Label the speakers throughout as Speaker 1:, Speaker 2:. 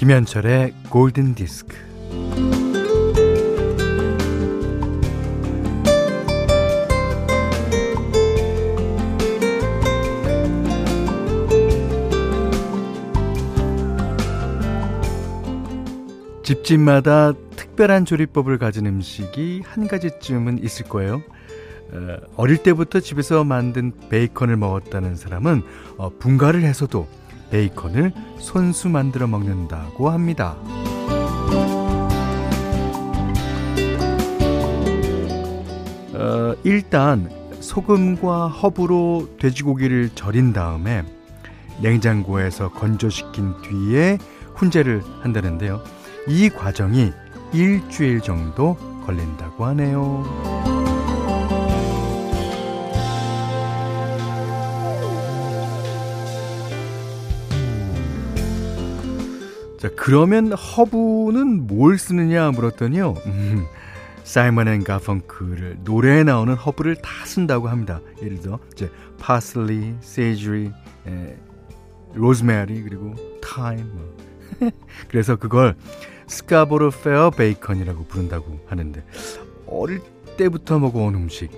Speaker 1: 김현철의 골든 디스크. 집집마다 특별한 조리법을 가진 음식이 한 가지쯤은 있을 거예요. 어, 어릴 때부터 집에서 만든 베이컨을 먹었다는 사람은 어, 분가를 해서도 베이컨을 손수 만들어 먹는다고 합니다. 어, 일단 소금과 허브로 돼지고기를 절인 다음에 냉장고에서 건조시킨 뒤에 훈제를 한다는데요. 이 과정이 일주일 정도 걸린다고 하네요. 자, 그러면 허브는 뭘 쓰느냐 물었더니요. 음, 사이먼 앤 가펑클 노래에 나오는 허브를 다 쓴다고 합니다. 예를 들어 이제 파슬리, 세이지, 로즈메리 그리고 타임 뭐. 그래서 그걸 Scarborough Fair 베이컨이라고 부른다고 하는데 어릴 때부터 먹어온 음식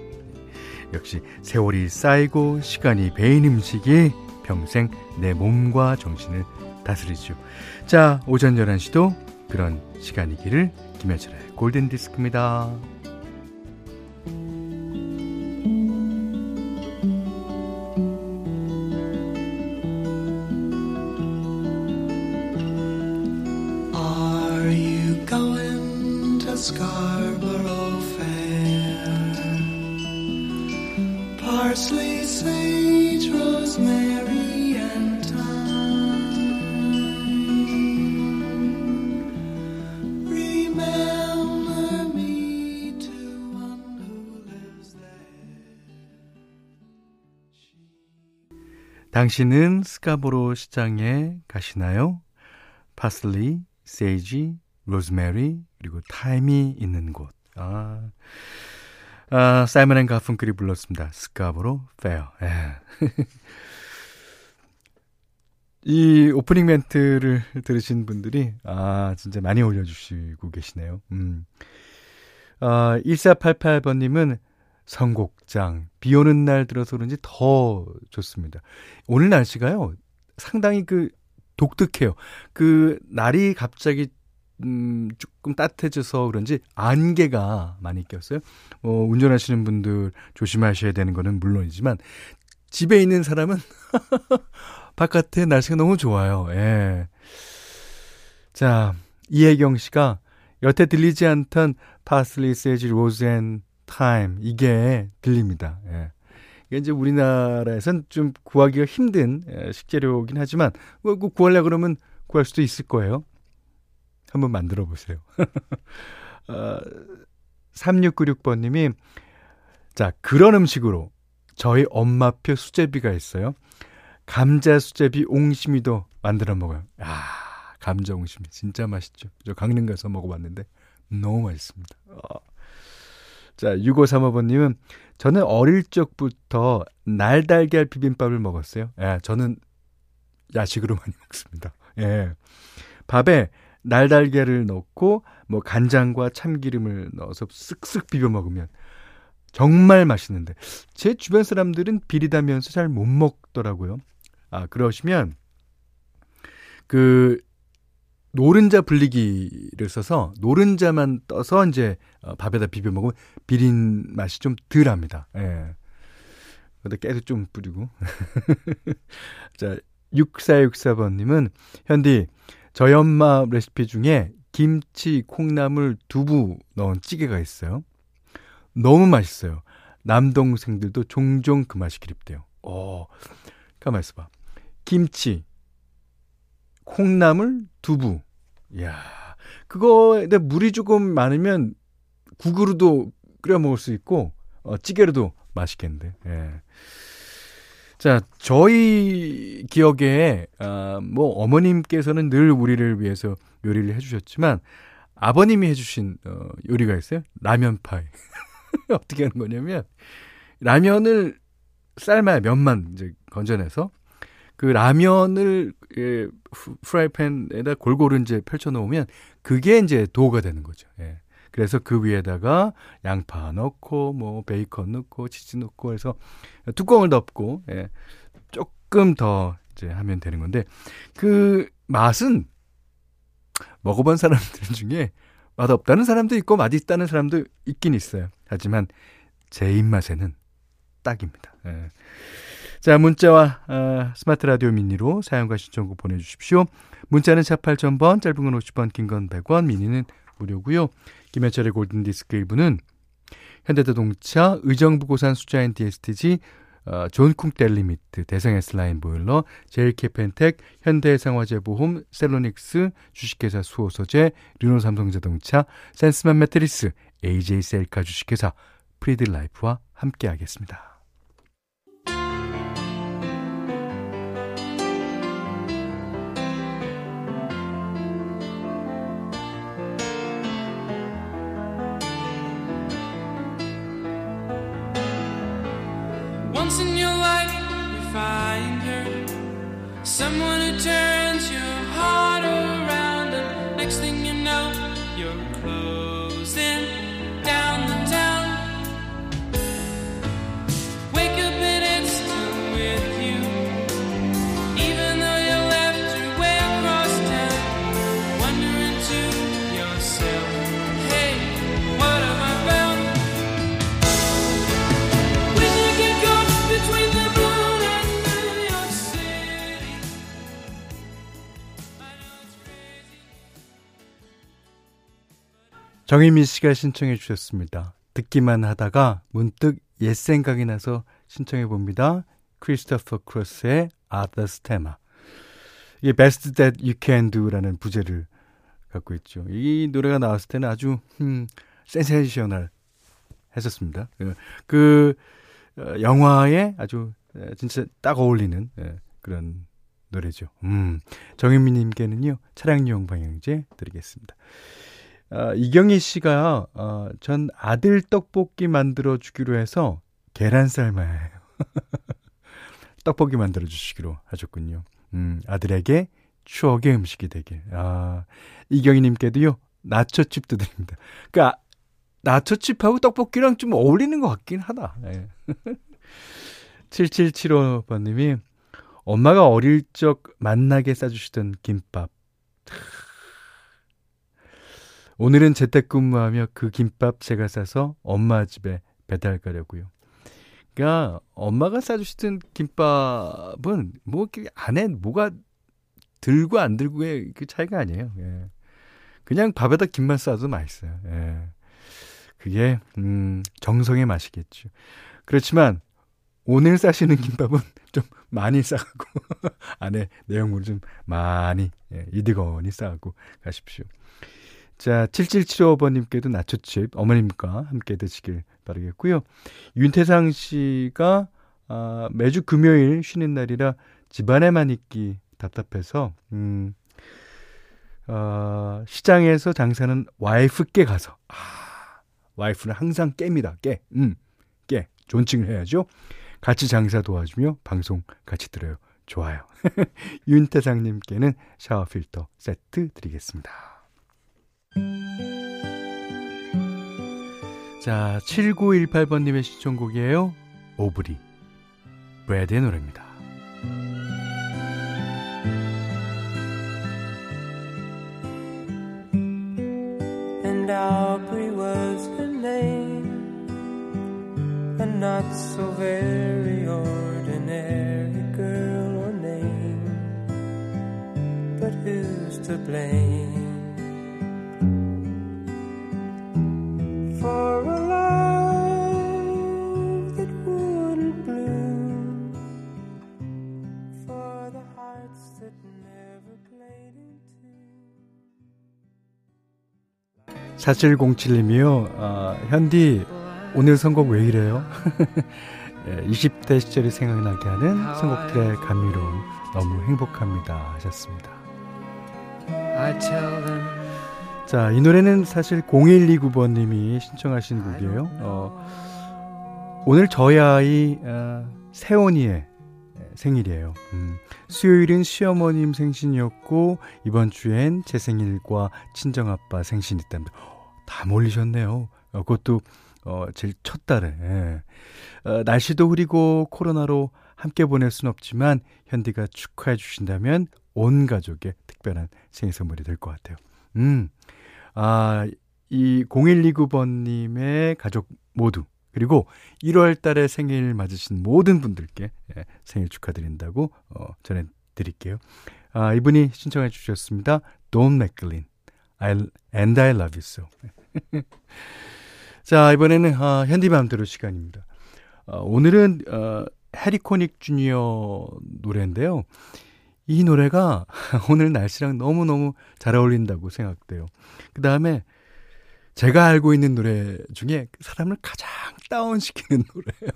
Speaker 1: 역시 세월이 쌓이고 시간이 배인 음식이 평생 내 몸과 정신을 다스리죠. 자, 오전 11시도 그런 시간이기를 김현철의 골든디스크입니다. Scarborough Fair. Parsley, sage, rosemary, and 당신은 스카보로 시장에 가시나요? 파슬리, 세이지, 로즈메리, 그리고 타임이 있는 곳. 아, 아 사이먼 앤 가펑클이 불렀습니다. Scarborough Fair. 예. 이 오프닝 멘트를 들으신 분들이 아 진짜 많이 올려 주시고 계시네요. 음. 아 1488번 님은 선곡짱 비 오는 날 들어서 그런지 더 좋습니다. 오늘 날씨가요 상당히 그 독특해요. 그 날이 갑자기 음, 조금 따뜻해져서 그런지 안개가 많이 꼈어요. 어, 운전하시는 분들 조심하셔야 되는 거는 물론이지만 집에 있는 사람은 바깥에 날씨가 너무 좋아요. 예. 자, 이혜경 씨가 여태 들리지 않던 파슬리 세지 로젠 타임 이게 들립니다. 예. 이게 이제 우리나라에선 좀 구하기가 힘든 예, 식재료긴 하지만 뭐 구하려 그러면 구할 수도 있을 거예요. 한번 만들어 보세요. 어, 3696번님이 자 그런 음식으로 저희 엄마표 수제비가 있어요. 감자 수제비 옹심이도 만들어 먹어요. 아 감자 옹심이 진짜 맛있죠. 저 강릉 가서 먹어봤는데 너무 맛있습니다. 어. 자, 6535번님은 저는 어릴 적부터 날달걀 비빔밥을 먹었어요. 예, 저는 야식으로 많이 먹습니다. 예. 밥에 날달걀을 넣고 뭐 간장과 참기름을 넣어서 쓱쓱 비벼 먹으면 정말 맛있는데 제 주변 사람들은 비리다면서 잘 못 먹더라고요. 아, 그러시면 그 노른자 불리기를 써서 노른자만 떠서 이제 어, 밥에다 비벼 먹으면 비린 맛이 좀 덜합니다. 예. 근데 깨도 좀 뿌리고. 자, 6464번님은 현디 저희 엄마 레시피 중에 김치, 콩나물, 두부 넣은 찌개가 있어요. 너무 맛있어요. 남동생들도 종종 그 맛이 그립대요. 어, 가만 있어봐. 김치, 콩나물, 두부. 야 그거에 물이 조금 많으면 국으로도 끓여 먹을 수 있고, 어, 찌개로도 맛있겠는데. 예. 자, 저희 기억에, 아, 뭐, 어머님께서는 늘 우리를 위해서 요리를 해주셨지만, 아버님이 해주신 어, 요리가 있어요. 라면 파이. 어떻게 하는 거냐면 라면을 삶아야 면만 이제 건져내서 그 라면을 예, 프라이팬에다 골고루 이제 펼쳐 놓으면 그게 이제 도우가 되는 거죠. 예. 그래서 그 위에다가 양파 넣고 뭐 베이컨 넣고 치즈 넣고 해서 뚜껑을 덮고 예. 조금 더 이제 하면 되는 건데 그 맛은 먹어본 사람들 중에 맛없다는 사람도 있고 맛있다는 사람도 있긴 있어요. 하지만 제 입맛에는 딱입니다. 예. 자, 문자와 어, 스마트 라디오 미니로 사용과 신청곡 보내주십시오. 문자는 48,000번, 짧은 건 50원, 긴 건 100원, 미니는 무료고요. 김현철의 골든디스크 1부는 현대자동차, 의정부고산 수자인 DSTG, 어, 존쿡 델리미트, 대성 S라인 보일러, 제일케펜텍, 현대해상화재보험, 셀로닉스, 주식회사 수호소재, 르노삼성자동차, 센스맘 매트리스, AJ 셀카 주식회사, 프리드라이프와 함께하겠습니다. Someone who turns your heart 정희민 씨가 신청해 주셨습니다. 듣기만 하다가 문득 옛 생각이 나서 신청해 봅니다. 크리스토퍼 크로스의 Arthur's Thema. 이게 Best That You Can Do라는 부제를 갖고 있죠. 이 노래가 나왔을 때는 아주 음, 센세이셔널 했었습니다. 그, 그 어, 영화에 아주 에, 진짜 딱 어울리는 예, 그런 노래죠. 음, 정현미님께는요 차량용 방향제 드리겠습니다. 아, 이경희 씨가 어, 전 아들 떡볶이 만들어 주기로 해서 계란 삶아요. 떡볶이 만들어 주시기로 하셨군요. 음, 아들에게 추억의 음식이 되길. 아, 이경희님께도요 나초칩도 드립니다. 그러니까 나초칩하고 떡볶이랑 좀 어울리는 것 같긴 하다. 예. 7775번님이 엄마가 어릴 적 만나게 싸주시던 김밥. 오늘은 재택근무하며 그 김밥 제가 싸서 엄마 집에 배달 가려고요. 그러니까 엄마가 싸주시던 김밥은 뭐 안에 뭐가 들고 안 들고의 그 차이가 아니에요. 예. 그냥 밥에다 김만 싸도 맛있어요. 예. 그게 음, 정성의 맛이겠죠. 그렇지만 오늘 싸시는 김밥은 좀 많이 싸고 안에 내용물을 좀 많이 예, 이득원이 싸고 가십시오. 자, 7775번님께도 나초칩 어머님과 함께 드시길 바라겠고요. 윤태상 씨가 아, 매주 금요일 쉬는 날이라 집안에만 있기 답답해서 음, 어, 시장에서 장사는 와이프께 가서 아, 와이프는 항상 깹니다. 깨. 음, 깨. 존칭을 해야죠. 같이 장사 도와주며 방송 같이 들어요. 좋아요. 윤태상님께는 샤워 필터 세트 드리겠습니다. 자, 7918번님의 시청곡이에요. 오브리. 브래드의 노래입니다.
Speaker 2: And Aubrey was her name, a not so very ordinary girl or name. But who's to blame
Speaker 1: 4707님이요. 아, 현디 오늘 선곡 왜 이래요? 예, 20대 시절이 생각나게 하는 선곡들의 감미로움 너무 행복합니다 하셨습니다. 자, 이 노래는 사실 0129번 님이 신청하신 곡이에요. 어, 오늘 저희 아이 아, 세원이의 생일이에요. 음, 수요일은 시어머님 생신이었고 이번 주엔 제 생일과 친정아빠 생신이 있답니다. 다 몰리셨네요. 어, 그것도 어, 제일 첫 달에. 예. 어, 날씨도 흐리고 코로나로 함께 보낼 순 없지만 현디가 축하해 주신다면 온 가족의 특별한 생일 선물이 될 것 같아요. 음, 아, 이 0129번님의 가족 모두 그리고 1월 달에 생일 맞으신 모든 분들께 예, 생일 축하드린다고 어, 전해드릴게요. 아, 이분이 신청해 주셨습니다. Don McLean, I, And I Love You So. 자, 이번에는 아, 현디맘대로 시간입니다. 어, 오늘은 어, 해리코닉 주니어 노래인데요. 이 노래가 오늘 날씨랑 너무너무 잘 어울린다고 생각돼요. 그 다음에 제가 알고 있는 노래 중에 사람을 가장 다운시키는 노래예요.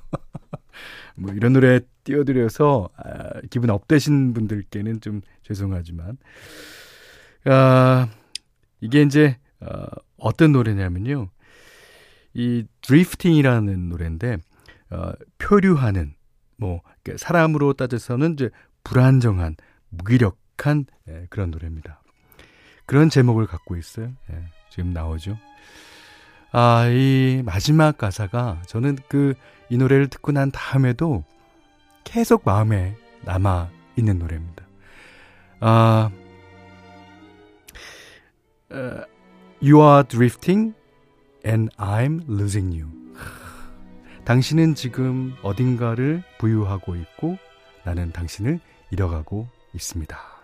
Speaker 1: 뭐 이런 노래 띄워드려서 아, 기분 업되신 분들께는 좀 죄송하지만 아, 이게 이제 어, 어떤 노래냐면요. 이 드리프팅이라는 노래인데 어, 표류하는 뭐 사람으로 따져서는 이제 불안정한 무기력한 예, 그런 노래입니다. 그런 제목을 갖고 있어요. 예, 지금 나오죠. 아, 이 마지막 가사가 저는 그 이 노래를 듣고 난 다음에도 계속 마음에 남아 있는 노래입니다. 아, You are drifting and I'm losing you. 당신은 지금 어딘가를 부유하고 있고 나는 당신을 잃어가고 있습니다.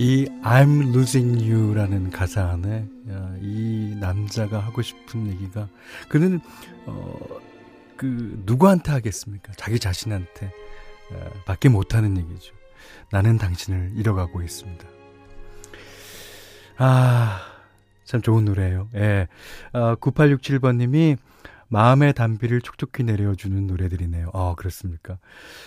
Speaker 1: 이 I'm losing you라는 가사 안에 야, 이 남자가 하고 싶은 얘기가 그는 어, 그 누구한테 하겠습니까? 자기 자신한테 어, 밖에 못하는 얘기죠. 나는 당신을 잃어가고 있습니다. 아, 참 좋은 노래예요. 예. 아, 9867번님이 마음의 단비를 촉촉히 내려주는 노래들이네요. 아, 그렇습니까?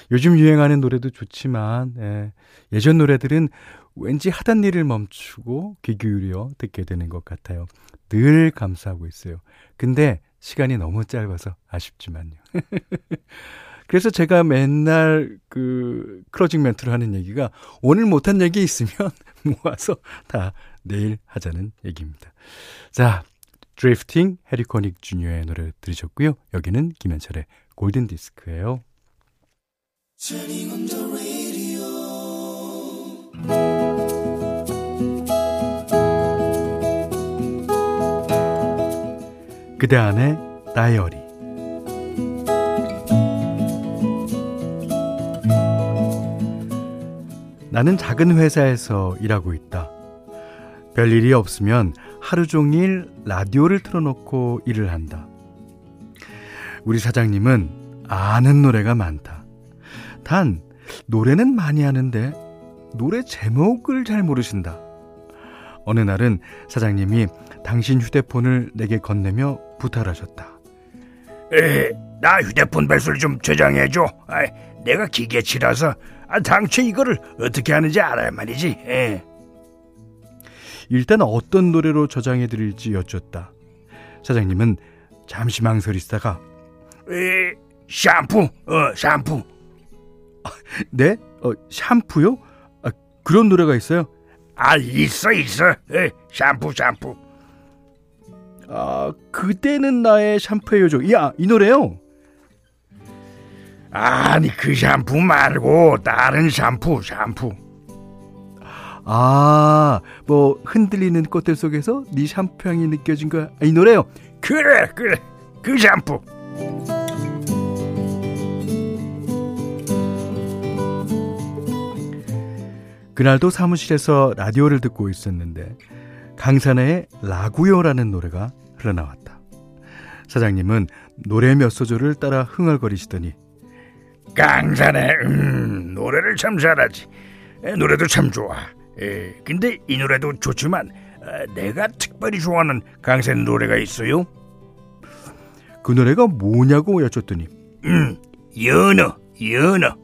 Speaker 1: 요즘 유행하는 노래도 좋지만, 예. 예전 노래들은 왠지 하던 일을 멈추고 귀 기울여 듣게 되는 것 같아요. 늘 감사하고 있어요. 근데 시간이 너무 짧아서 아쉽지만요. 그래서 제가 맨날 그 클로징 멘트를 하는 얘기가 오늘 못한 얘기 있으면 모아서 다 내일 하자는 얘기입니다. 자, Drifting 해리 코닉 주니어의 노래 들으셨고요. 여기는 김현철의 골든 디스크예요. 그대 안의 다이어리 나는 작은 회사에서 일하고 있다. 별일이 없으면 하루 종일 라디오를 틀어놓고 일을 한다. 우리 사장님은 아는 노래가 많다. 단, 노래는 많이 하는데 노래 제목을 잘 모르신다. 어느 날은 사장님이 당신 휴대폰을 내게 건네며 부탁하셨다.
Speaker 3: 에, 나 휴대폰 배수를 좀 저장해줘. 아, 내가 기계치라서 아, 당최 이거를 어떻게 하는지 알아야 말이지. 에.
Speaker 1: 일단 어떤 노래로 저장해 드릴지 여쭙다. 사장님은 잠시 망설이다가
Speaker 3: 에, 샴푸, 어, 샴푸.
Speaker 1: 네? 어, 샴푸요? 아, 그런 노래가 있어요?
Speaker 3: 아, 있어, 있어. 에, 샴푸, 샴푸.
Speaker 1: 아, 그때는 나의 샴푸의 요정. 야, 이 노래요?
Speaker 3: 아니, 그 샴푸 말고 다른 샴푸, 샴푸.
Speaker 1: 아, 뭐 흔들리는 꽃들 속에서 네 샴푸 향이 느껴진 거야. 아, 이 노래요.
Speaker 3: 그래, 그래. 그 샴푸.
Speaker 1: 그날도 사무실에서 라디오를 듣고 있었는데 강산의 라구요라는 노래가 흘러나왔다. 사장님은 노래 몇 소절을 따라 흥얼거리시더니
Speaker 3: 강산에 음, 노래를 참 잘하지. 에, 노래도 참 좋아. 에, 근데 이 노래도 좋지만 어, 내가 특별히 좋아하는 강산 노래가 있어요.
Speaker 1: 그 노래가 뭐냐고 여쭙더니
Speaker 3: 음, 연어, 연어.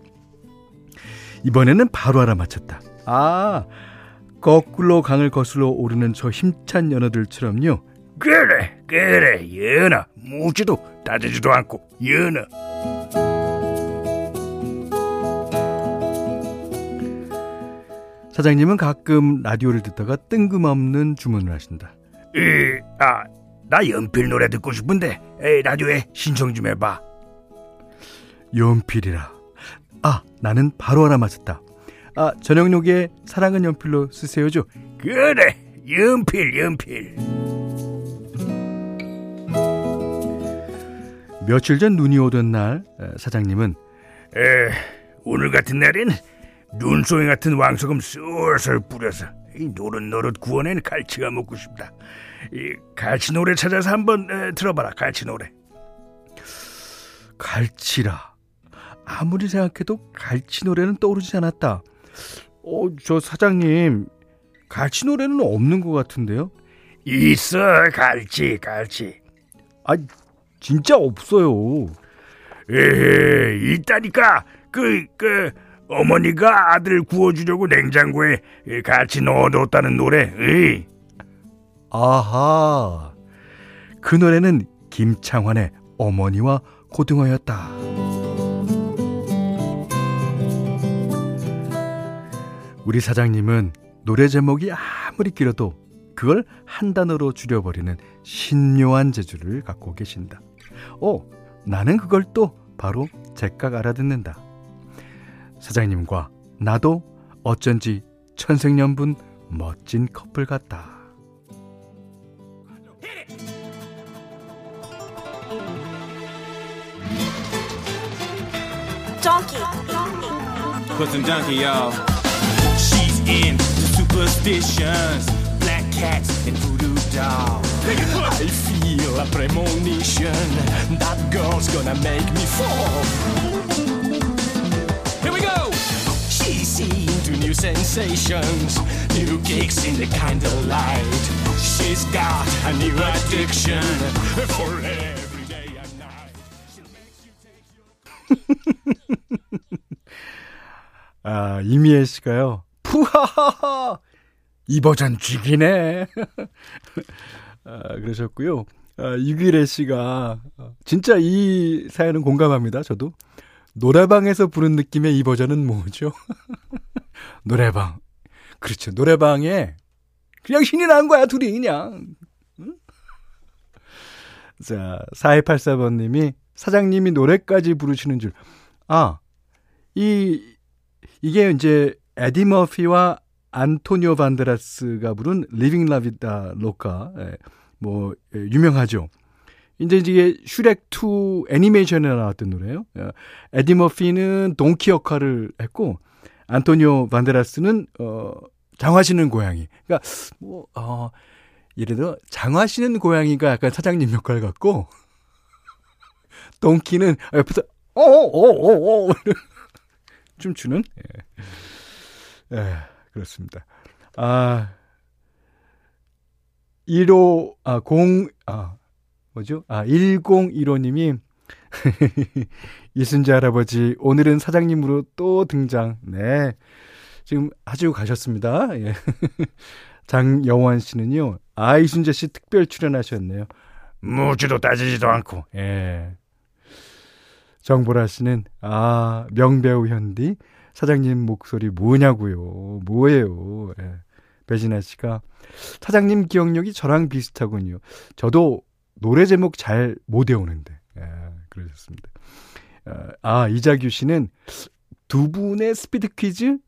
Speaker 1: 이번에는 바로 알아맞혔다. 아, 거꾸로 강을 거슬러 오르는 저 힘찬 연어들처럼요.
Speaker 3: 그래, 그래, 연어. 묻지도 따지지도 않고 연어.
Speaker 1: 사장님은 가끔 라디오를 듣다가 뜬금없는 주문을 하신다.
Speaker 3: 에, 아, 나 연필 노래 듣고 싶은데 에, 라디오에 신청 좀 해봐.
Speaker 1: 연필이라. 아, 나는 바로 알아맞았다. 아, 저녁록에 사랑은 연필로 쓰세요죠.
Speaker 3: 그래, 연필, 연필.
Speaker 1: 며칠 전 눈이 오던 날 에, 사장님은
Speaker 3: 에, 오늘 같은 날엔 눈송이 같은 왕소금 쏠쏠 뿌려서 이 노릇노릇 구워낸 갈치가 먹고 싶다. 이 갈치 노래 찾아서 한번 에, 들어봐라, 갈치 노래.
Speaker 1: 갈치라. 아무리 생각해도 갈치 노래는 떠오르지 않았다. 어, 저 사장님, 갈치 노래는 없는 것 같은데요?
Speaker 3: 있어, 갈치, 갈치.
Speaker 1: 아, 진짜 없어요.
Speaker 3: 에, 있다니까. 그, 그 어머니가 아들 구워주려고 냉장고에 이 갈치 넣어뒀다는 노래. 에이.
Speaker 1: 아하. 그 노래는 김창환의 어머니와 고등어였다. 우리 사장님은 노래 제목이 아무리 길어도 그걸 한 단어로 줄여버리는 신묘한 재주를 갖고 계신다. 어, 나는 그걸 또 바로 제깍 알아듣는다. 사장님과 나도 어쩐지 천생연분 멋진 커플 같다.
Speaker 4: Donkey.
Speaker 5: Put some donkey, y'all. She's into superstitions, black cats and voodoo dolls. I feel a premonition that girl's gonna make me fall. Here we go. She's into new sensations, new kicks in the candlelight. She's got a new addiction for every day and night.
Speaker 1: 아, 이미애 씨가요. 푸하하하! 이 버전 죽이네. 아, 그러셨고요. 아, 유기래 씨가 어, 진짜 이 사연은 공감합니다. 저도 노래방에서 부른 느낌의 이 버전은 뭐죠? 노래방. 그렇죠. 노래방에 그냥 신이 난 거야, 둘이 그냥. 응? 자, 4284번님이 사장님이 노래까지 부르시는 줄. 아, 이, 이게 이제 에디 머피와 안토니오 반데라스가 부른 Livin' La Vida Loca. 예, 뭐, 예, 유명하죠. 이제 이게 슈렉 2 애니메이션에 나왔던 노래예요. 예, 에디 머피는 Donkey 역할을 했고, 안토니오 반데라스는, 어, 장화시는 고양이. 그러니까, 뭐, 어, 예를 들어, 장화시는 고양이가 약간 사장님 역할 같고, 동키는 옆에서, 어어어어, 춤추는? 예. 예, 그렇습니다. 아, 1호, 아, 0, 아, 뭐죠? 아, 1015님이, 이순재 할아버지, 오늘은 사장님으로 또 등장. 네. 지금 아주 가셨습니다. 예. 장여원 씨는요, 아, 이순재 씨 특별 출연하셨네요.
Speaker 3: 묻지도 따지지도 않고.
Speaker 1: 예. 정보라 씨는 아 명배우 현디 사장님 목소리 뭐냐고요? 뭐예요? 예. 배진아 씨가 사장님 기억력이 저랑 비슷하군요. 저도 노래 제목 잘 못 외우는데. 예, 그러셨습니다. 아, 아 이자규 씨는 두 분의 스피드 퀴즈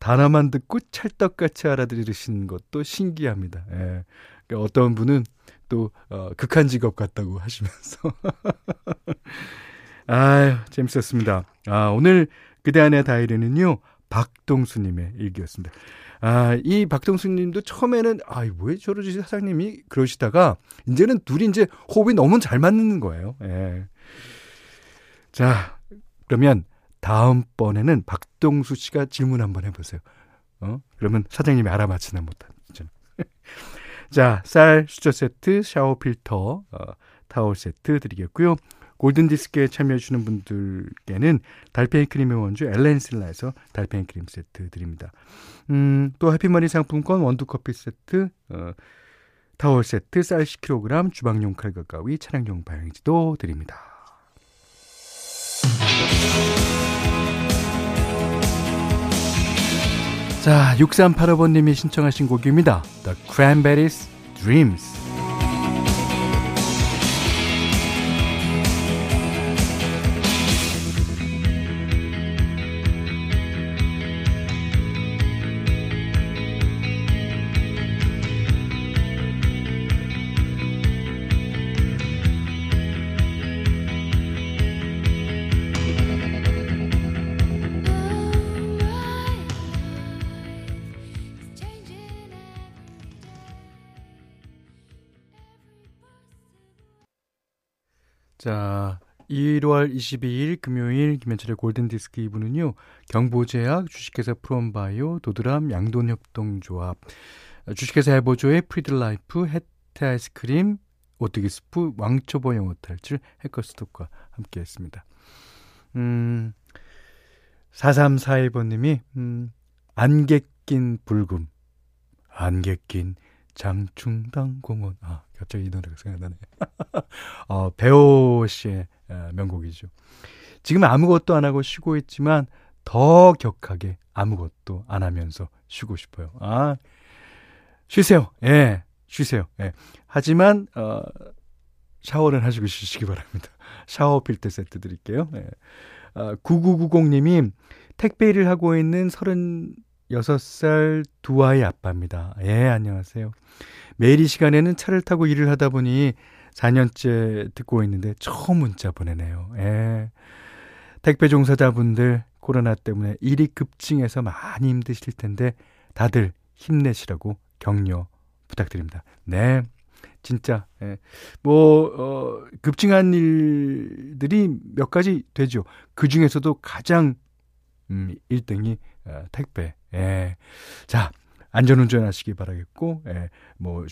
Speaker 1: 단어만 듣고 찰떡같이 알아들으신 것도 신기합니다. 예. 그러니까 어떤 분은 또 어, 극한 직업 같다고 하시면서. 아유, 재밌었습니다. 아, 오늘 그대 안의 다이리는요, 박동수님의 일기였습니다. 아, 이 박동수님도 처음에는, 아, 왜 저러지 사장님이 그러시다가, 이제는 둘이 이제 호흡이 너무 잘 맞는 거예요. 예. 자, 그러면 다음번에는 박동수 씨가 질문 한번 해보세요. 어? 그러면 사장님이 알아맞히나 못한. 자, 쌀 수저 세트, 샤워 필터, 어, 타월 세트 드리겠고요. 골든디스크에 참여해주시는 분들께는 달팽이 크림의 원주 엘렌실라에서 달팽이 크림 세트 드립니다. 음, 또 해피머니 상품권 원두커피 세트, 어, 타월 세트, 쌀 10kg, 주방용 칼과 가위, 차량용 방향지도 드립니다. 자, 6385번님이 신청하신 곡입니다. The Cranberries Dreams. 1월 22일 금요일 김현철의 골든디스크 2부는요. 경보제약, 주식회사 프롬바이오, 도드람, 양돈협동조합, 주식회사 해보조의 프리드라이프, 해태 아이스크림, 오뚜기 스프, 왕초보 영어 탈출, 해커스톡과 함께 했습니다. 음, 4341번님이, 음, 안개 낀 불금, 안개 낀 장충단 공원. 아, 갑자기 이 노래가 생각나네. 어, 배우 씨의 명곡이죠. 지금 아무것도 안 하고 쉬고 있지만 더 격하게 아무것도 안 하면서 쉬고 싶어요. 아, 쉬세요. 예, 쉬세요. 예. 하지만, 어, 샤워를 하시고 쉬시기 바랍니다. 샤워 필터 세트 드릴게요. 예. 아, 9990님이 택배 일을 하고 있는 36살 두 아이 아빠입니다. 예, 안녕하세요. 매일 이 시간에는 차를 타고 일을 하다 보니 4년째 듣고 있는데 처음 문자 보내네요. 예. 택배 종사자분들 코로나 때문에 일이 급증해서 많이 힘드실 텐데 다들 힘내시라고 격려 부탁드립니다. 네. 진짜 예. 뭐 어, 급증한 일들이 몇 가지 되죠. 그 중에서도 가장 음, 1등이 어, 택배. 예. 자, 안전운전 하시기 바라겠고, 예, 뭐,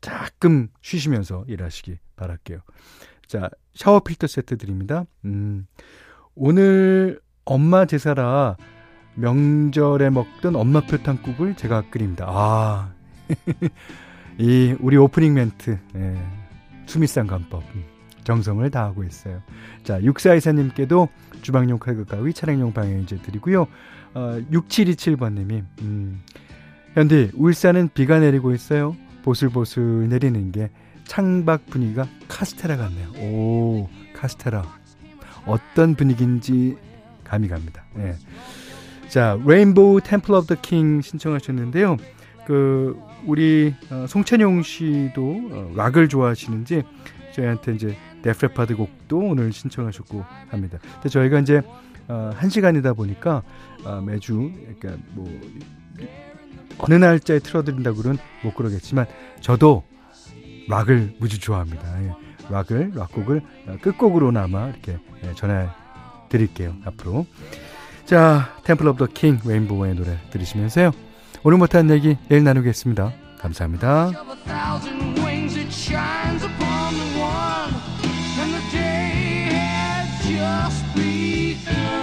Speaker 1: 가끔 쉬시면서 일하시기 바랄게요. 자, 샤워 필터 세트 드립니다. 음, 오늘 엄마 제사라 명절에 먹던 엄마표 탕국을 제가 끓입니다. 아, 이, 우리 오프닝 멘트, 예, 수미상 간법. 음, 정성을 다하고 있어요. 자, 육사이사님께도 주방용 칼국 가위, 차량용 방향제 드리고요. 어, 6727번님이, 음, 현디, 울산은 비가 내리고 있어요. 보슬보슬 내리는 게 창밖 분위기가 카스테라 같네요. 오, 카스테라. 어떤 분위기인지 감이 갑니다. 예. 자, 레인보우 Temple of the King 신청하셨는데요. 그 우리 어, 송찬용 씨도 어, 락을 좋아하시는지 저희한테 이제 데프 레파드 곡도 오늘 신청하셨고 합니다. 근데 저희가 이제 어, 한 시간이다 보니까 어, 매주 그러니까 뭐 어느 날짜에 틀어드린다 고는 못 그러겠지만 저도 락을 무지 좋아합니다. 예. 락을 락곡을 끝곡으로나마 이렇게 예, 전해 드릴게요. 앞으로 자 Temple of the King 레인보우의 노래 들으시면서요. 오늘 못한 얘기 내일 나누겠습니다. 감사합니다.
Speaker 2: and the day has just begun.